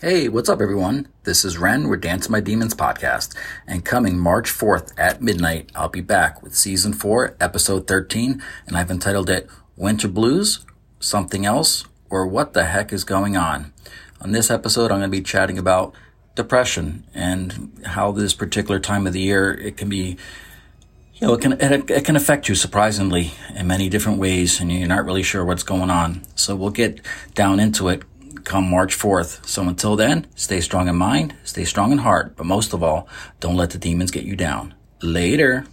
Hey, what's up, everyone? This is Ren. We're Dance My Demons podcast. And coming March 4th at midnight, I'll be back with season 4, episode 13. And I've entitled it Winter Blues, Something Else, or What the Heck is Going On. On this episode, I'm going to be chatting about depression and how this particular time of the year it can be you know, it can it, it, can affect you surprisingly in many different ways, and you're not really sure what's going on. So we'll get down into it come March 4th. So until then, stay strong in mind, stay strong in heart, but most of all, don't let the demons get you down. Later.